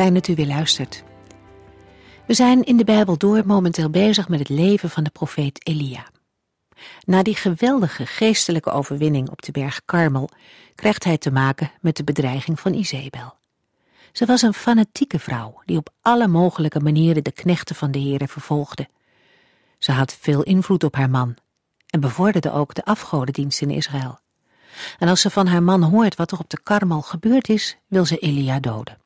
Fijn dat u weer luistert. We zijn in de Bijbel door momenteel bezig met het leven van de profeet Elia. Na die geweldige geestelijke overwinning op de berg Karmel krijgt hij te maken met de bedreiging van Izebel. Ze was een fanatieke vrouw die op alle mogelijke manieren de knechten van de Heere vervolgde. Ze had veel invloed op haar man en bevorderde ook de afgodendienst in Israël. En als ze van haar man hoort wat er op de Karmel gebeurd is, wil ze Elia doden.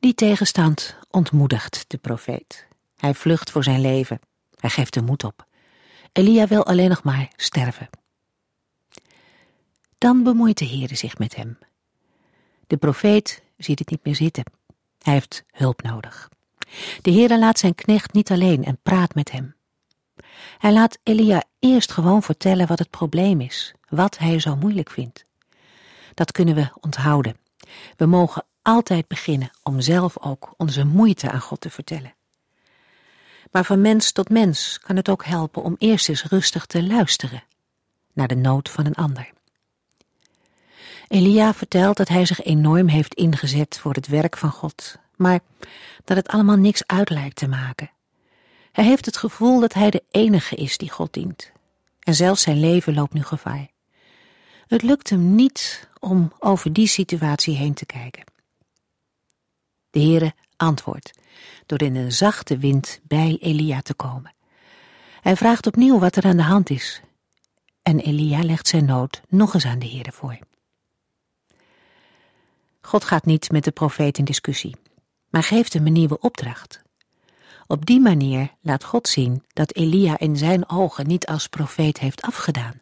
Die tegenstand ontmoedigt de profeet. Hij vlucht voor zijn leven. Hij geeft de moed op. Elia wil alleen nog maar sterven. Dan bemoeit de Heere zich met hem. De profeet ziet het niet meer zitten. Hij heeft hulp nodig. De Heere laat zijn knecht niet alleen en praat met hem. Hij laat Elia eerst gewoon vertellen wat het probleem is, wat hij zo moeilijk vindt. Dat kunnen we onthouden. We mogen altijd beginnen om zelf ook onze moeite aan God te vertellen. Maar van mens tot mens kan het ook helpen om eerst eens rustig te luisteren naar de nood van een ander. Elia vertelt dat hij zich enorm heeft ingezet voor het werk van God, maar dat het allemaal niks uit lijkt te maken. Hij heeft het gevoel dat hij de enige is die God dient. En zelfs zijn leven loopt nu gevaar. Het lukt hem niet om over die situatie heen te kijken. De Heere antwoordt door in een zachte wind bij Elia te komen. Hij vraagt opnieuw wat er aan de hand is. En Elia legt zijn nood nog eens aan de Heere voor. God gaat niet met de profeet in discussie, maar geeft hem een nieuwe opdracht. Op die manier laat God zien dat Elia in zijn ogen niet als profeet heeft afgedaan.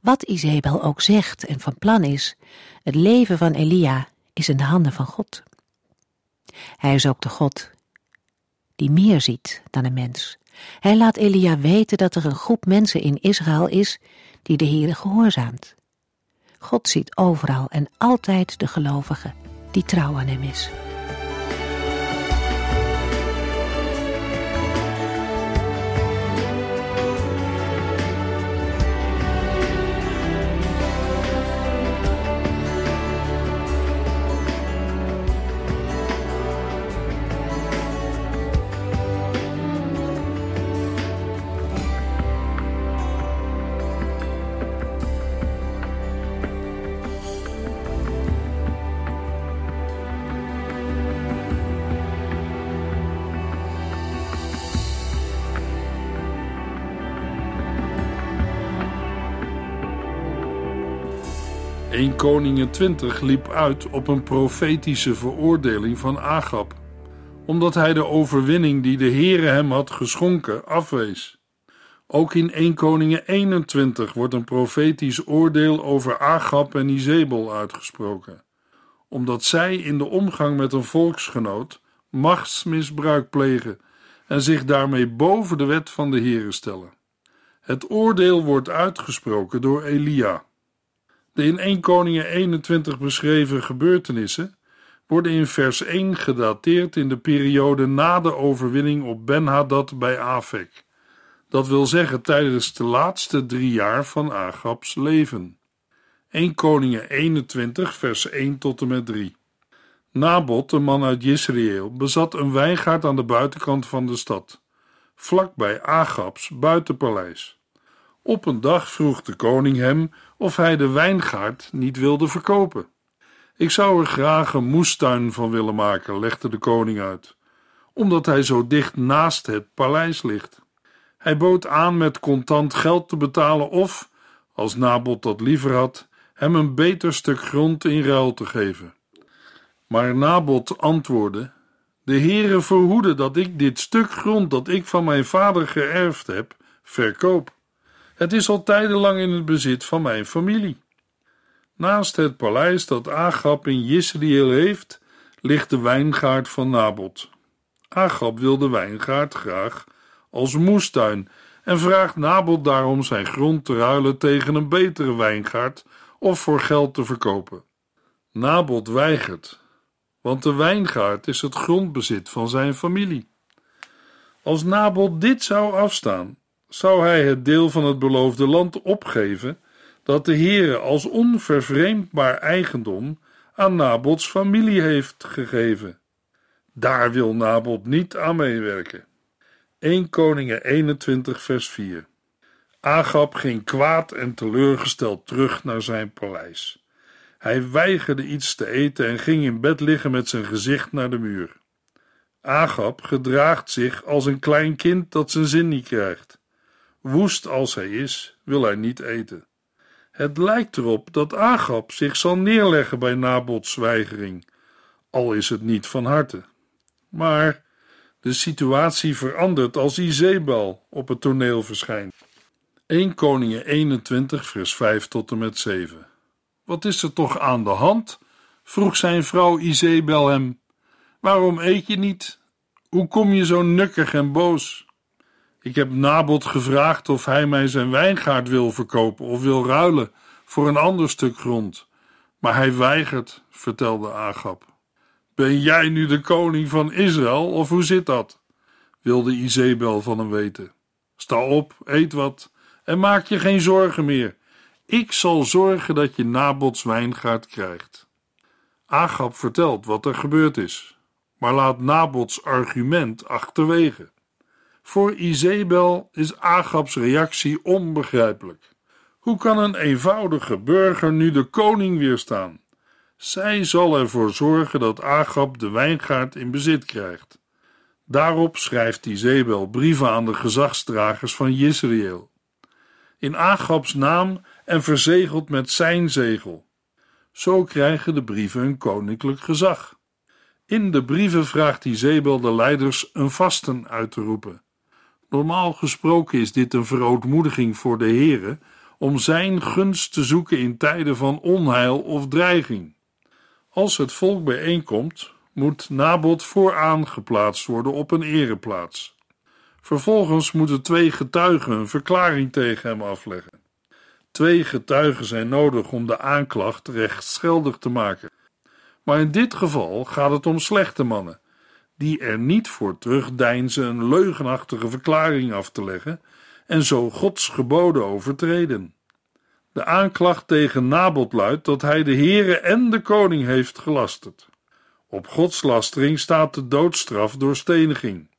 Wat Izebel ook zegt en van plan is, het leven van Elia is in de handen van God. Hij is ook de God die meer ziet dan een mens. Hij laat Elia weten dat er een groep mensen in Israël is die de Heere gehoorzaamt. God ziet overal en altijd de gelovige die trouw aan hem is. Een Koningen 20 liep uit op een profetische veroordeling van Agab, omdat hij de overwinning die de Heere hem had geschonken afwees. Ook in 1 Koningen 21 wordt een profetisch oordeel over Agab en Izebel uitgesproken, omdat zij in de omgang met een volksgenoot machtsmisbruik plegen en zich daarmee boven de wet van de Heere stellen. Het oordeel wordt uitgesproken door Elia. De in 1 Koningen 21 beschreven gebeurtenissen worden in vers 1 gedateerd in de periode na de overwinning op Ben-Hadad bij Afek. Dat wil zeggen tijdens de laatste drie jaar van Agabs leven. 1 Koningen 21 vers 1 tot en met 3 Nabot, een man uit Jezreel, bezat een wijngaard aan de buitenkant van de stad, vlakbij Agabs buitenpaleis. Op een dag vroeg de koning hem of hij de wijngaard niet wilde verkopen. Ik zou er graag een moestuin van willen maken, legde de koning uit, omdat hij zo dicht naast het paleis ligt. Hij bood aan met contant geld te betalen of, als Nabot dat liever had, hem een beter stuk grond in ruil te geven. Maar Nabot antwoordde: De Heere verhoede dat ik dit stuk grond dat ik van mijn vader geërfd heb, verkoop. Het is al tijdenlang in het bezit van mijn familie. Naast het paleis dat Agab in Jisrael heeft, ligt de wijngaard van Nabot. Agab wil de wijngaard graag als moestuin en vraagt Nabot daarom zijn grond te ruilen tegen een betere wijngaard of voor geld te verkopen. Nabot weigert, want de wijngaard is het grondbezit van zijn familie. Als Nabot dit zou afstaan, zou hij het deel van het beloofde land opgeven dat de Heere als onvervreemdbaar eigendom aan Nabots familie heeft gegeven. Daar wil Nabot niet aan meewerken. 1 Koningen 21 vers 4 Agab ging kwaad en teleurgesteld terug naar zijn paleis. Hij weigerde iets te eten en ging in bed liggen met zijn gezicht naar de muur. Agab gedraagt zich als een klein kind dat zijn zin niet krijgt. Woest als hij is, wil hij niet eten. Het lijkt erop dat Agab zich zal neerleggen bij Nabots weigering, al is het niet van harte. Maar de situatie verandert als Izebel op het toneel verschijnt. 1 Koningen 21 vers 5 tot en met 7 Wat is er toch aan de hand? vroeg zijn vrouw Izebel hem. Waarom eet je niet? Hoe kom je zo nukkig en boos? Ik heb Nabot gevraagd of hij mij zijn wijngaard wil verkopen of wil ruilen voor een ander stuk grond. Maar hij weigert, vertelde Agab. Ben jij nu de koning van Israël of hoe zit dat? wilde Izebel van hem weten. Sta op, eet wat en maak je geen zorgen meer. Ik zal zorgen dat je Nabots wijngaard krijgt. Agab vertelt wat er gebeurd is, maar laat Nabots argument achterwege. Voor Izebel is Agabs reactie onbegrijpelijk. Hoe kan een eenvoudige burger nu de koning weerstaan? Zij zal ervoor zorgen dat Agab de wijngaard in bezit krijgt. Daarop schrijft Izebel brieven aan de gezagsdragers van Israël. In Agabs naam en verzegeld met zijn zegel. Zo krijgen de brieven een koninklijk gezag. In de brieven vraagt Izebel de leiders een vasten uit te roepen. Normaal gesproken is dit een verootmoediging voor de Heere om zijn gunst te zoeken in tijden van onheil of dreiging. Als het volk bijeenkomt, moet Nabot vooraan geplaatst worden op een ereplaats. Vervolgens moeten twee getuigen een verklaring tegen hem afleggen. Twee getuigen zijn nodig om de aanklacht rechtsgeldig te maken. Maar in dit geval gaat het om slechte mannen, die er niet voor terugdeinzen een leugenachtige verklaring af te leggen en zo Gods geboden overtreden. De aanklacht tegen Nabot luidt dat hij de Heere en de koning heeft gelasterd. Op godslastering staat de doodstraf door steniging.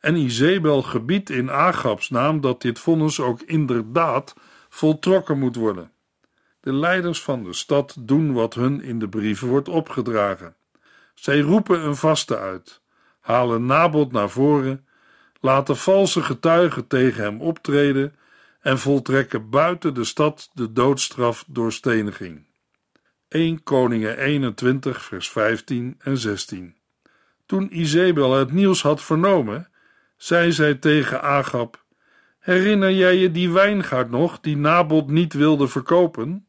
En Izebel gebiedt in Agabs naam dat dit vonnis ook inderdaad voltrokken moet worden. De leiders van de stad doen wat hun in de brieven wordt opgedragen. Zij roepen een vaste uit, halen Nabot naar voren, laten valse getuigen tegen hem optreden en voltrekken buiten de stad de doodstraf door steniging. 1 Koningen 21 vers 15 en 16 Toen Izebel het nieuws had vernomen, zei zij tegen Agab, Herinner jij je die wijngaard nog, die Nabot niet wilde verkopen?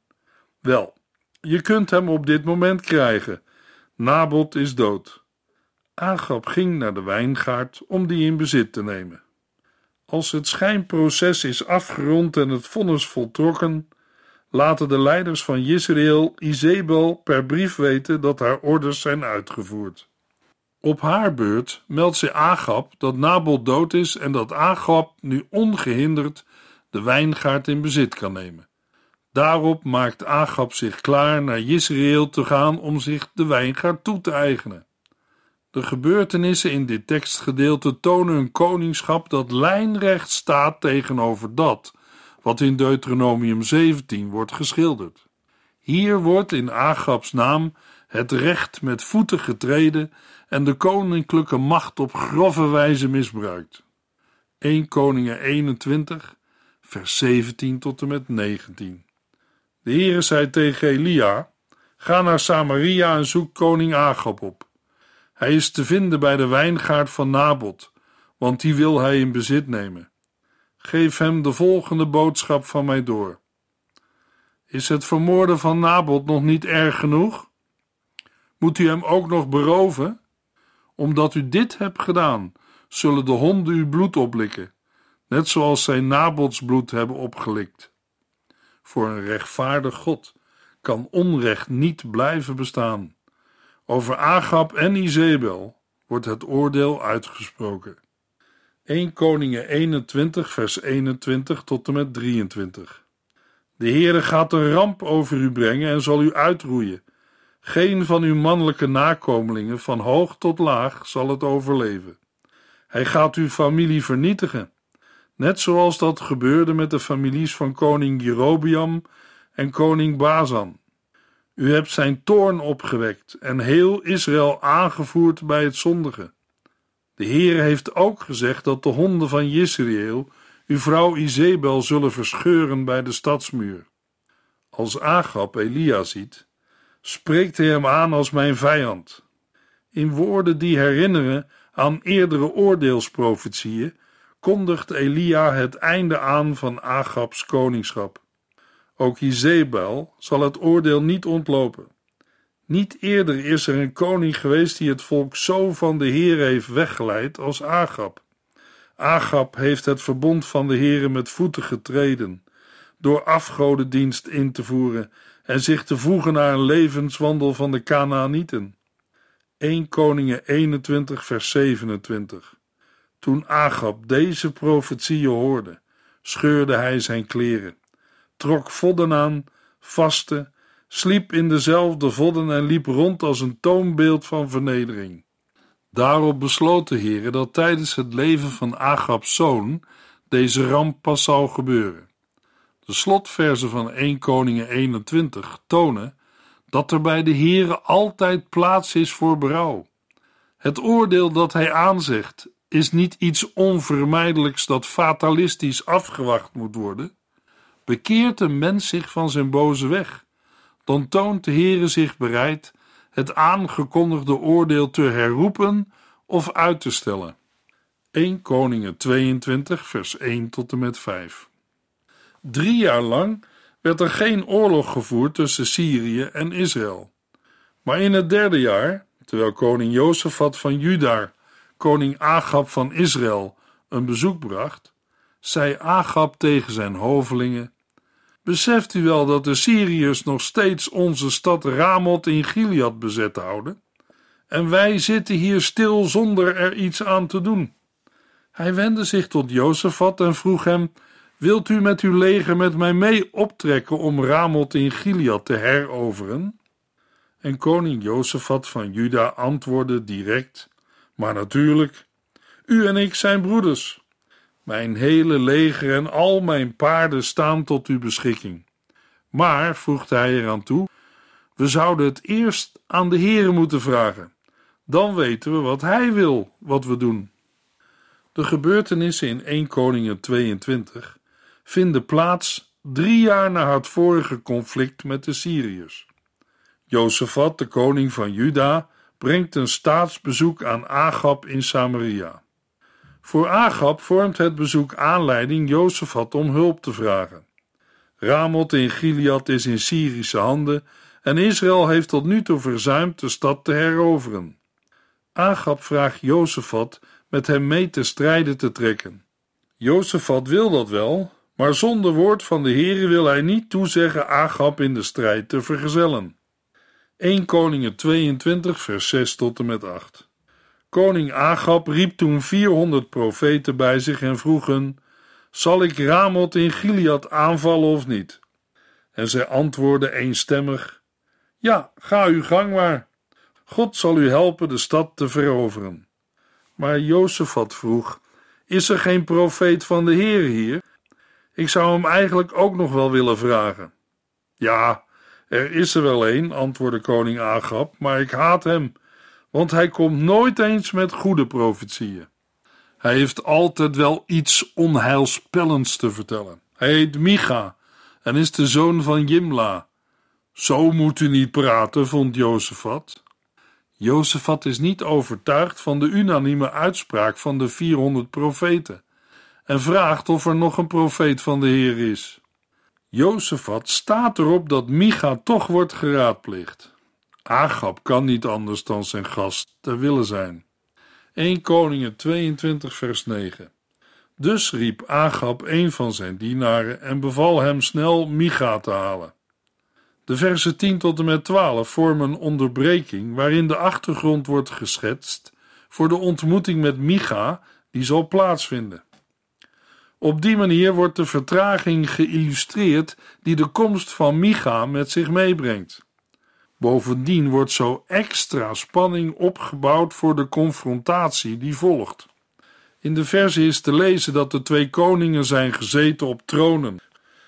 Wel, je kunt hem op dit moment krijgen. Nabot is dood. Agab ging naar de wijngaard om die in bezit te nemen. Als het schijnproces is afgerond en het vonnis voltrokken, laten de leiders van Israël Izebel per brief weten dat haar orders zijn uitgevoerd. Op haar beurt meldt ze Agab dat Nabot dood is en dat Agab nu ongehinderd de wijngaard in bezit kan nemen. Daarop maakt Agab zich klaar naar Israël te gaan om zich de wijngaard toe te eigenen. De gebeurtenissen in dit tekstgedeelte tonen een koningschap dat lijnrecht staat tegenover dat wat in Deuteronomium 17 wordt geschilderd. Hier wordt in Agabs naam het recht met voeten getreden en de koninklijke macht op grove wijze misbruikt. 1 Koningen 21, vers 17 tot en met 19. De Heere zei tegen Elia: Ga naar Samaria en zoek koning Agab op. Hij is te vinden bij de wijngaard van Nabot, want die wil hij in bezit nemen. Geef hem de volgende boodschap van mij door. Is het vermoorden van Nabot nog niet erg genoeg? Moet u hem ook nog beroven? Omdat u dit hebt gedaan, zullen de honden uw bloed oplikken, net zoals zij Nabots bloed hebben opgelikt. Voor een rechtvaardig God kan onrecht niet blijven bestaan. Over Agab en Izebel wordt het oordeel uitgesproken. 1 Koningen 21 vers 21 tot en met 23 De Heere gaat een ramp over u brengen en zal u uitroeien. Geen van uw mannelijke nakomelingen, van hoog tot laag, zal het overleven. Hij gaat uw familie vernietigen, net zoals dat gebeurde met de families van koning Jerobiam en koning Bazan. U hebt zijn toorn opgewekt en heel Israël aangevoerd bij het zondigen. De Heer heeft ook gezegd dat de honden van Jezreel uw vrouw Izebel zullen verscheuren bij de stadsmuur. Als Agab Elia ziet, spreekt hij hem aan als mijn vijand. In woorden die herinneren aan eerdere oordeelsprofetieën, kondigt Elia het einde aan van Agabs koningschap. Ook Izebel zal het oordeel niet ontlopen. Niet eerder is er een koning geweest die het volk zo van de Heer heeft weggeleid als Agab. Agab heeft het verbond van de Heere met voeten getreden, door afgodendienst in te voeren en zich te voegen naar een levenswandel van de Kanaanieten. 1 Koningen 21 vers 27 Toen Agab deze profetieën hoorde, scheurde hij zijn kleren, trok vodden aan, vastte sliep in dezelfde vodden en liep rond als een toonbeeld van vernedering. Daarop besloot de Heer dat tijdens het leven van Agabs zoon deze ramp pas zou gebeuren. De slotverzen van 1 Koningen 21 tonen dat er bij de Heere altijd plaats is voor berouw. Het oordeel dat hij aanzegt is niet iets onvermijdelijks dat fatalistisch afgewacht moet worden. Bekeert een mens zich van zijn boze weg dan toont de Heere zich bereid het aangekondigde oordeel te herroepen of uit te stellen. 1 Koningen 22 vers 1 tot en met 5 Drie jaar lang werd er geen oorlog gevoerd tussen Syrië en Israël. Maar in het derde jaar, terwijl koning Jozefat van Juda koning Agab van Israël een bezoek bracht, zei Agab tegen zijn hovelingen Beseft u wel dat de Syriërs nog steeds onze stad Ramoth in Gilead bezet houden? En wij zitten hier stil zonder er iets aan te doen. Hij wendde zich tot Jozefat en vroeg hem: Wilt u met uw leger met mij mee optrekken om Ramoth in Gilead te heroveren? En koning Jozefat van Juda antwoordde direct: Maar natuurlijk, u en ik zijn broeders. Mijn hele leger en al mijn paarden staan tot uw beschikking. Maar, voegde hij eraan toe, we zouden het eerst aan de Heere moeten vragen. Dan weten we wat hij wil, wat we doen. De gebeurtenissen in 1 Koningen 22 vinden plaats drie jaar na het vorige conflict met de Syriërs. Jozefat, de koning van Juda, brengt een staatsbezoek aan Agab in Samaria. Voor Agab vormt het bezoek aanleiding Jozefat om hulp te vragen. Ramoth in Gilead is in Syrische handen en Israël heeft tot nu toe verzuimd de stad te heroveren. Agab vraagt Jozefat met hem mee te strijden te trekken. Jozefat wil dat wel, maar zonder woord van de Heere wil hij niet toezeggen Agab in de strijd te vergezellen. 1 Koningen 22 vers 6 tot en met 8 Koning Agab riep toen 400 profeten bij zich en vroeg hun: Zal ik Ramoth in Gilead aanvallen of niet? En zij antwoordden eenstemmig: Ja, ga uw gang maar. God zal u helpen de stad te veroveren. Maar Jozefat vroeg: Is er geen profeet van de Heer hier? Ik zou hem eigenlijk ook nog wel willen vragen. Ja, er is er wel een, antwoordde koning Agab, maar ik haat hem want hij komt nooit eens met goede profetieën. Hij heeft altijd wel iets onheilspellends te vertellen. Hij heet Micha en is de zoon van Jimla. Zo moet u niet praten, vond Jozefat. Jozefat is niet overtuigd van de unanieme uitspraak van de 400 profeten en vraagt of er nog een profeet van de Heer is. Jozefat staat erop dat Micha toch wordt geraadplicht. Agab kan niet anders dan zijn gast ter willen zijn. 1 Koningen 22 vers 9 Dus riep Agab een van zijn dienaren en beval hem snel Micha te halen. De versen 10 tot en met 12 vormen een onderbreking waarin de achtergrond wordt geschetst voor de ontmoeting met Micha die zal plaatsvinden. Op die manier wordt de vertraging geïllustreerd die de komst van Micha met zich meebrengt. Bovendien wordt zo extra spanning opgebouwd voor de confrontatie die volgt. In de verse is te lezen dat de twee koningen zijn gezeten op tronen,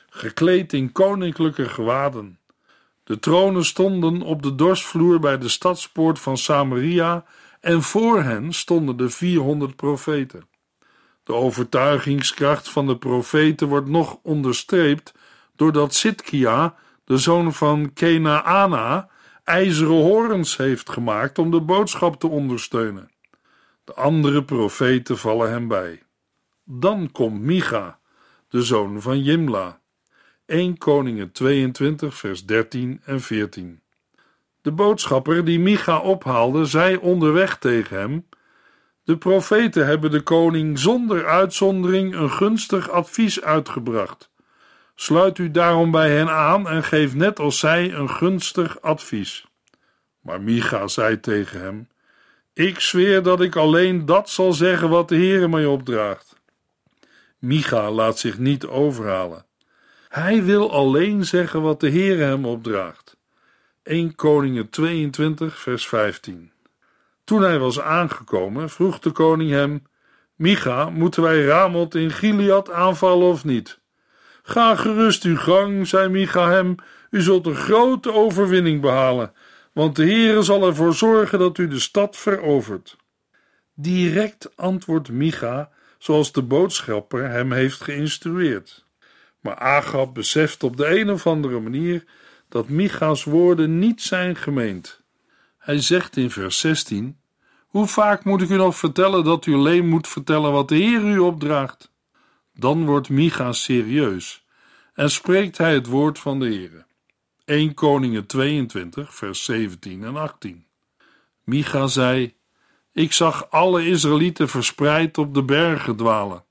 gekleed in koninklijke gewaden. De tronen stonden op de dorsvloer bij de stadspoort van Samaria en voor hen stonden de 400 profeten. De overtuigingskracht van de profeten wordt nog onderstreept doordat Sitkia, de zoon van Kenaana, ijzeren horens heeft gemaakt om de boodschap te ondersteunen. De andere profeten vallen hem bij. Dan komt Micha, de zoon van Jimla. 1 Koningen 22 vers 13 en 14. De boodschapper die Micha ophaalde, zei onderweg tegen hem: De profeten hebben de koning zonder uitzondering een gunstig advies uitgebracht. Sluit u daarom bij hen aan en geef net als zij een gunstig advies. Maar Micha zei tegen hem: Ik zweer dat ik alleen dat zal zeggen wat de Heere mij opdraagt. Micha laat zich niet overhalen. Hij wil alleen zeggen wat de Heere hem opdraagt. 1 Koningen 22 vers 15 Toen hij was aangekomen, vroeg de koning hem: Micha, moeten wij Ramot in Gilead aanvallen of niet? Ga gerust uw gang, zei Micha hem, u zult een grote overwinning behalen, want de Heere zal ervoor zorgen dat u de stad verovert. Direct antwoordt Micha, zoals de boodschapper hem heeft geïnstrueerd. Maar Agab beseft op de een of andere manier dat Micha's woorden niet zijn gemeend. Hij zegt in vers 16: Hoe vaak moet ik u nog vertellen dat u alleen moet vertellen wat de Heer u opdraagt? Dan wordt Micha serieus en spreekt hij het woord van de Heer. 1 Koningen 22, vers 17 en 18. Micha zei: Ik zag alle Israëlieten verspreid op de bergen dwalen,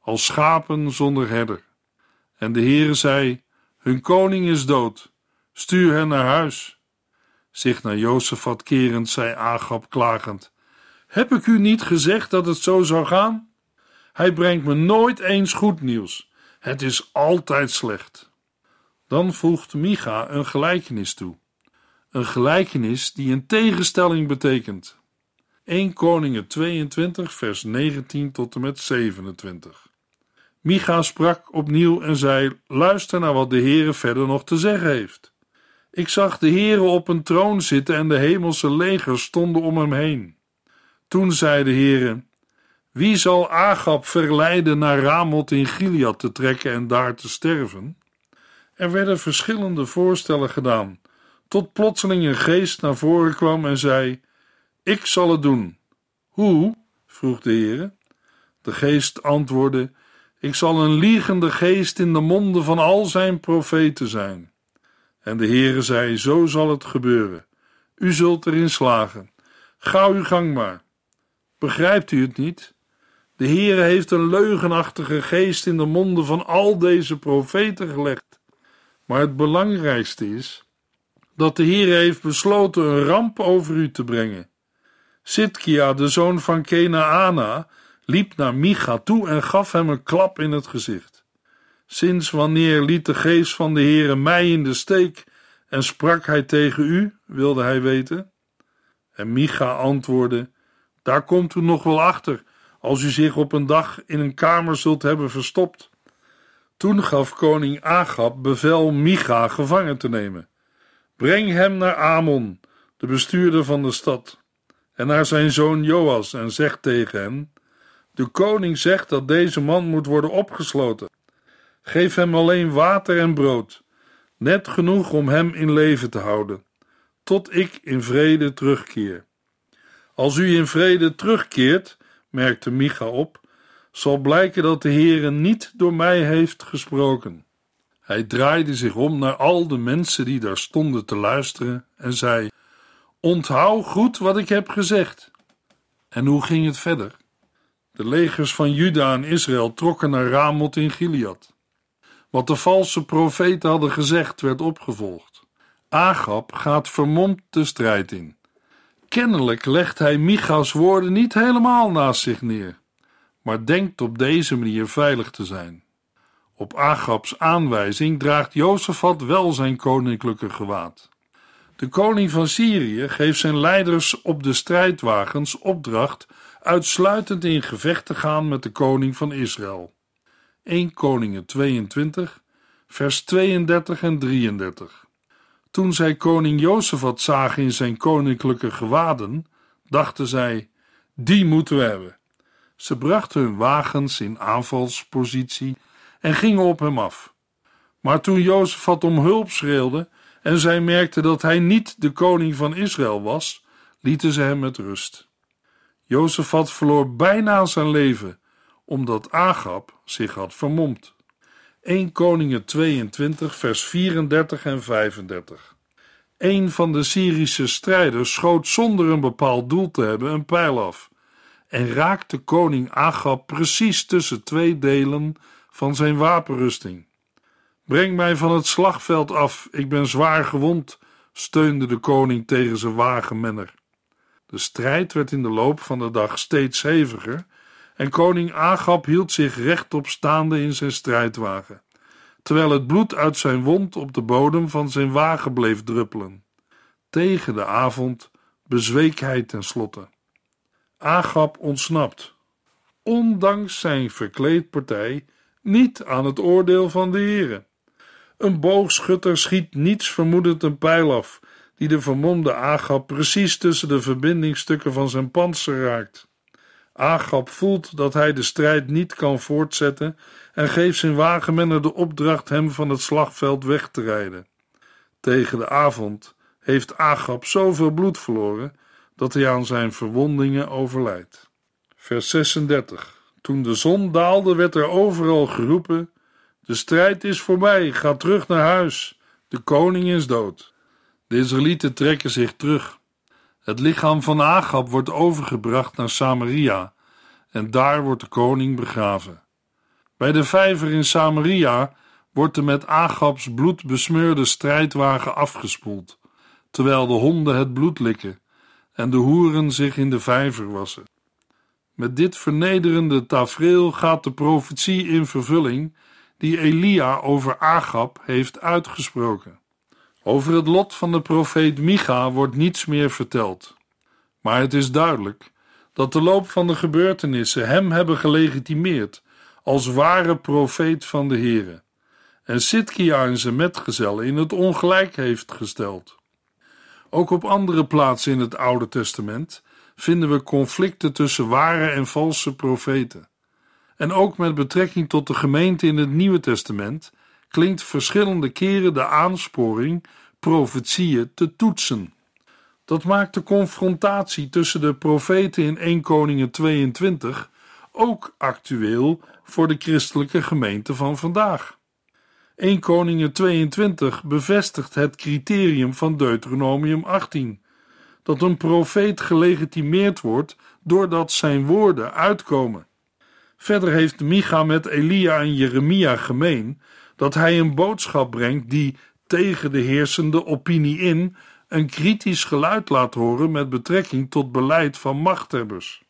als schapen zonder herder. En de Heere zei: Hun koning is dood, stuur hen naar huis. Zich naar Jozefat kerend, zei Agab klagend: Heb ik u niet gezegd dat het zo zou gaan? Hij brengt me nooit eens goed nieuws. Het is altijd slecht. Dan voegt Micha een gelijkenis toe. Een gelijkenis die een tegenstelling betekent. 1 Koningen 22, vers 19 tot en met 27. Micha sprak opnieuw en zei: Luister naar wat de Heere verder nog te zeggen heeft. Ik zag de Heere op een troon zitten en de hemelse legers stonden om hem heen. Toen zei de Heere: Wie zal Agab verleiden naar Ramoth in Gilead te trekken en daar te sterven? Er werden verschillende voorstellen gedaan, tot plotseling een geest naar voren kwam en zei: Ik zal het doen. Hoe? vroeg de Heere. De geest antwoordde: Ik zal een liegende geest in de monden van al zijn profeten zijn. En de Heere zei: Zo zal het gebeuren. U zult erin slagen. Ga uw gang maar. Begrijpt u het niet? De Heere heeft een leugenachtige geest in de monden van al deze profeten gelegd. Maar het belangrijkste is dat de Heer heeft besloten een ramp over u te brengen. Sitkia, de zoon van Kenaana, liep naar Micha toe en gaf hem een klap in het gezicht. Sinds wanneer liet de geest van de Heere mij in de steek en sprak hij tegen u, wilde hij weten? En Micha antwoordde, daar komt u nog wel achter, als u zich op een dag in een kamer zult hebben verstopt. Toen gaf koning Agab bevel Micha gevangen te nemen. Breng hem naar Amon, de bestuurder van de stad, en naar zijn zoon Joas en zeg tegen hen: De koning zegt dat deze man moet worden opgesloten. Geef hem alleen water en brood, net genoeg om hem in leven te houden, tot ik in vrede terugkeer. Als u in vrede terugkeert, merkte Micha op, zal blijken dat de Heere niet door mij heeft gesproken. Hij draaide zich om naar al de mensen die daar stonden te luisteren en zei: Onthoud goed wat ik heb gezegd. En hoe ging het verder? De legers van Juda en Israël trokken naar Ramoth in Gilead. Wat de valse profeten hadden gezegd, werd opgevolgd. Agab gaat vermomd de strijd in. Kennelijk legt hij Micha's woorden niet helemaal naast zich neer, maar denkt op deze manier veilig te zijn. Op Agabs aanwijzing draagt Jozefat wel zijn koninklijke gewaad. De koning van Syrië geeft zijn leiders op de strijdwagens opdracht uitsluitend in gevecht te gaan met de koning van Israël. 1 Koningen 22, vers 32 en 33. Toen zij koning Jozefat zagen in zijn koninklijke gewaden, dachten zij: die moeten we hebben. Ze brachten hun wagens in aanvalspositie en gingen op hem af. Maar toen Jozefat om hulp schreeuwde en zij merkten dat hij niet de koning van Israël was, lieten ze hem met rust. Jozefat verloor bijna zijn leven, omdat Agab zich had vermomd. 1 Koningen 22 vers 34 en 35 Een van de Syrische strijders schoot zonder een bepaald doel te hebben een pijl af en raakte koning Agab precies tussen twee delen van zijn wapenrusting. Breng mij van het slagveld af, ik ben zwaar gewond, steunde de koning tegen zijn wagenmenner. De strijd werd in de loop van de dag steeds heviger en koning Agab hield zich rechtop staande in zijn strijdwagen, terwijl het bloed uit zijn wond op de bodem van zijn wagen bleef druppelen. Tegen de avond bezweek hij tenslotte. Agab ontsnapt, ondanks zijn verkleedpartij, niet aan het oordeel van de heren. Een boogschutter schiet niets vermoedend een pijl af, die de vermomde Agab precies tussen de verbindingstukken van zijn panzer raakt. Agab voelt dat hij de strijd niet kan voortzetten en geeft zijn wagenmenner de opdracht hem van het slagveld weg te rijden. Tegen de avond heeft Agab zoveel bloed verloren dat hij aan zijn verwondingen overlijdt. Vers 36 Toen de zon daalde werd er overal geroepen de strijd is voorbij, ga terug naar huis. De koning is dood. De Israëlieten trekken zich terug. Het lichaam van Agab wordt overgebracht naar Samaria en daar wordt de koning begraven. Bij de vijver in Samaria wordt de met Agabs bloed besmeurde strijdwagen afgespoeld, terwijl de honden het bloed likken en de hoeren zich in de vijver wassen. Met dit vernederende tafereel gaat de profetie in vervulling die Elia over Agab heeft uitgesproken. Over het lot van de profeet Micha wordt niets meer verteld. Maar het is duidelijk dat de loop van de gebeurtenissen hem hebben gelegitimeerd als ware profeet van de Here en Sitkia en zijn metgezellen in het ongelijk heeft gesteld. Ook op andere plaatsen in het Oude Testament vinden we conflicten tussen ware en valse profeten. En ook met betrekking tot de gemeente in het Nieuwe Testament klinkt verschillende keren de aansporing profetieën te toetsen. Dat maakt de confrontatie tussen de profeten in 1 Koningen 22 ook actueel voor de christelijke gemeente van vandaag. 1 Koningen 22 bevestigt het criterium van Deuteronomium 18, dat een profeet gelegitimeerd wordt doordat zijn woorden uitkomen. Verder heeft Micha met Elia en Jeremia gemeen dat hij een boodschap brengt die tegen de heersende opinie in een kritisch geluid laat horen met betrekking tot beleid van machthebbers.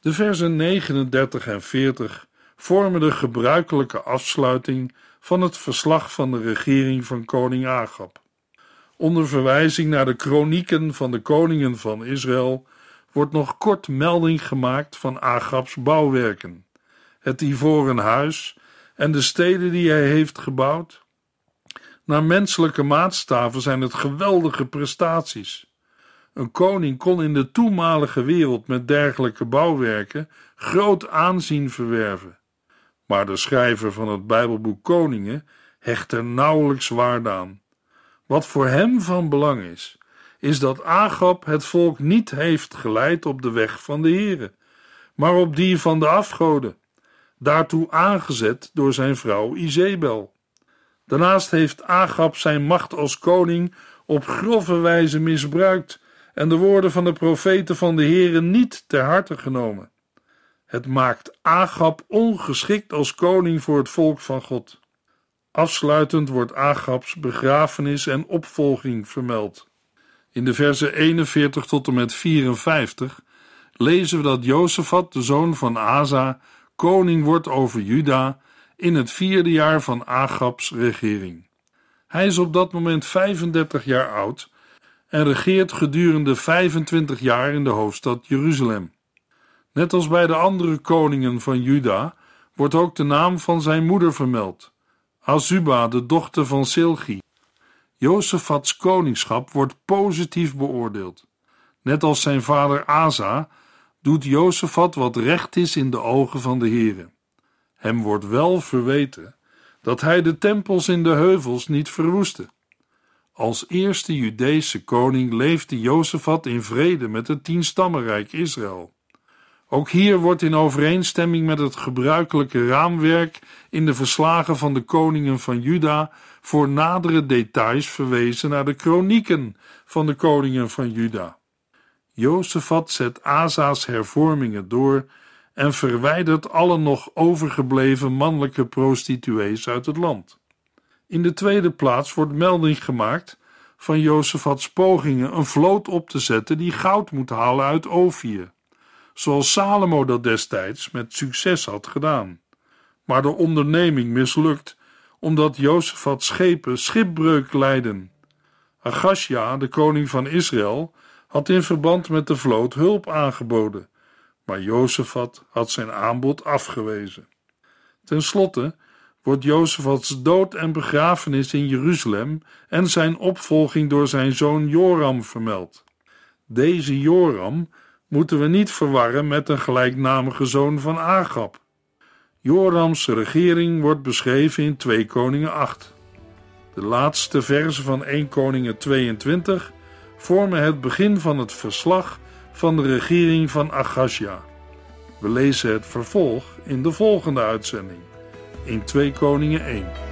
De versen 39 en 40 vormen de gebruikelijke afsluiting van het verslag van de regering van koning Agab. Onder verwijzing naar de kronieken van de koningen van Israël wordt nog kort melding gemaakt van Agabs bouwwerken, het ivoren huis en de steden die hij heeft gebouwd. Naar menselijke maatstaven zijn het geweldige prestaties. Een koning kon in de toenmalige wereld met dergelijke bouwwerken groot aanzien verwerven. Maar de schrijver van het Bijbelboek Koningen hecht er nauwelijks waarde aan. Wat voor hem van belang is, is dat Agab het volk niet heeft geleid op de weg van de Here, maar op die van de afgoden, daartoe aangezet door zijn vrouw Izebel. Daarnaast heeft Agab zijn macht als koning op grove wijze misbruikt en de woorden van de profeten van de Heere niet ter harte genomen. Het maakt Agab ongeschikt als koning voor het volk van God. Afsluitend wordt Agabs begrafenis en opvolging vermeld. In de versen 41 tot en met 54 lezen we dat Jozefat, de zoon van Asa, koning wordt over Juda in het vierde jaar van Agabs regering. Hij is op dat moment 35 jaar oud en regeert gedurende 25 jaar in de hoofdstad Jeruzalem. Net als bij de andere koningen van Juda wordt ook de naam van zijn moeder vermeld, Azuba, de dochter van Silgi. Jozefats koningschap wordt positief beoordeeld. Net als zijn vader Asa doet Jozefat wat recht is in de ogen van de Heere. Hem wordt wel verweten dat hij de tempels in de heuvels niet verwoestte. Als eerste Judeese koning leefde Jozefat in vrede met het tienstammenrijk Israël. Ook hier wordt in overeenstemming met het gebruikelijke raamwerk in de verslagen van de koningen van Juda voor nadere details verwezen naar de kronieken van de koningen van Juda. Jozefat zet Asa's hervormingen door en verwijdert alle nog overgebleven mannelijke prostituees uit het land. In de tweede plaats wordt melding gemaakt van Jozefats pogingen een vloot op te zetten die goud moet halen uit Ophir, zoals Salomo dat destijds met succes had gedaan. Maar de onderneming mislukt omdat Jozefats schepen schipbreuk lijden. Agasja, de koning van Israël, had in verband met de vloot hulp aangeboden, maar Jozefat had zijn aanbod afgewezen. Ten slotte wordt Jozefats dood en begrafenis in Jeruzalem en zijn opvolging door zijn zoon Joram vermeld. Deze Joram moeten we niet verwarren met een gelijknamige zoon van Agab. Jorams regering wordt beschreven in 2 Koningen 8. De laatste verse van 1 Koningen 22 vormen het begin van het verslag van de regering van Agasja. We lezen het vervolg in de volgende uitzending, in 2 Koningen 1.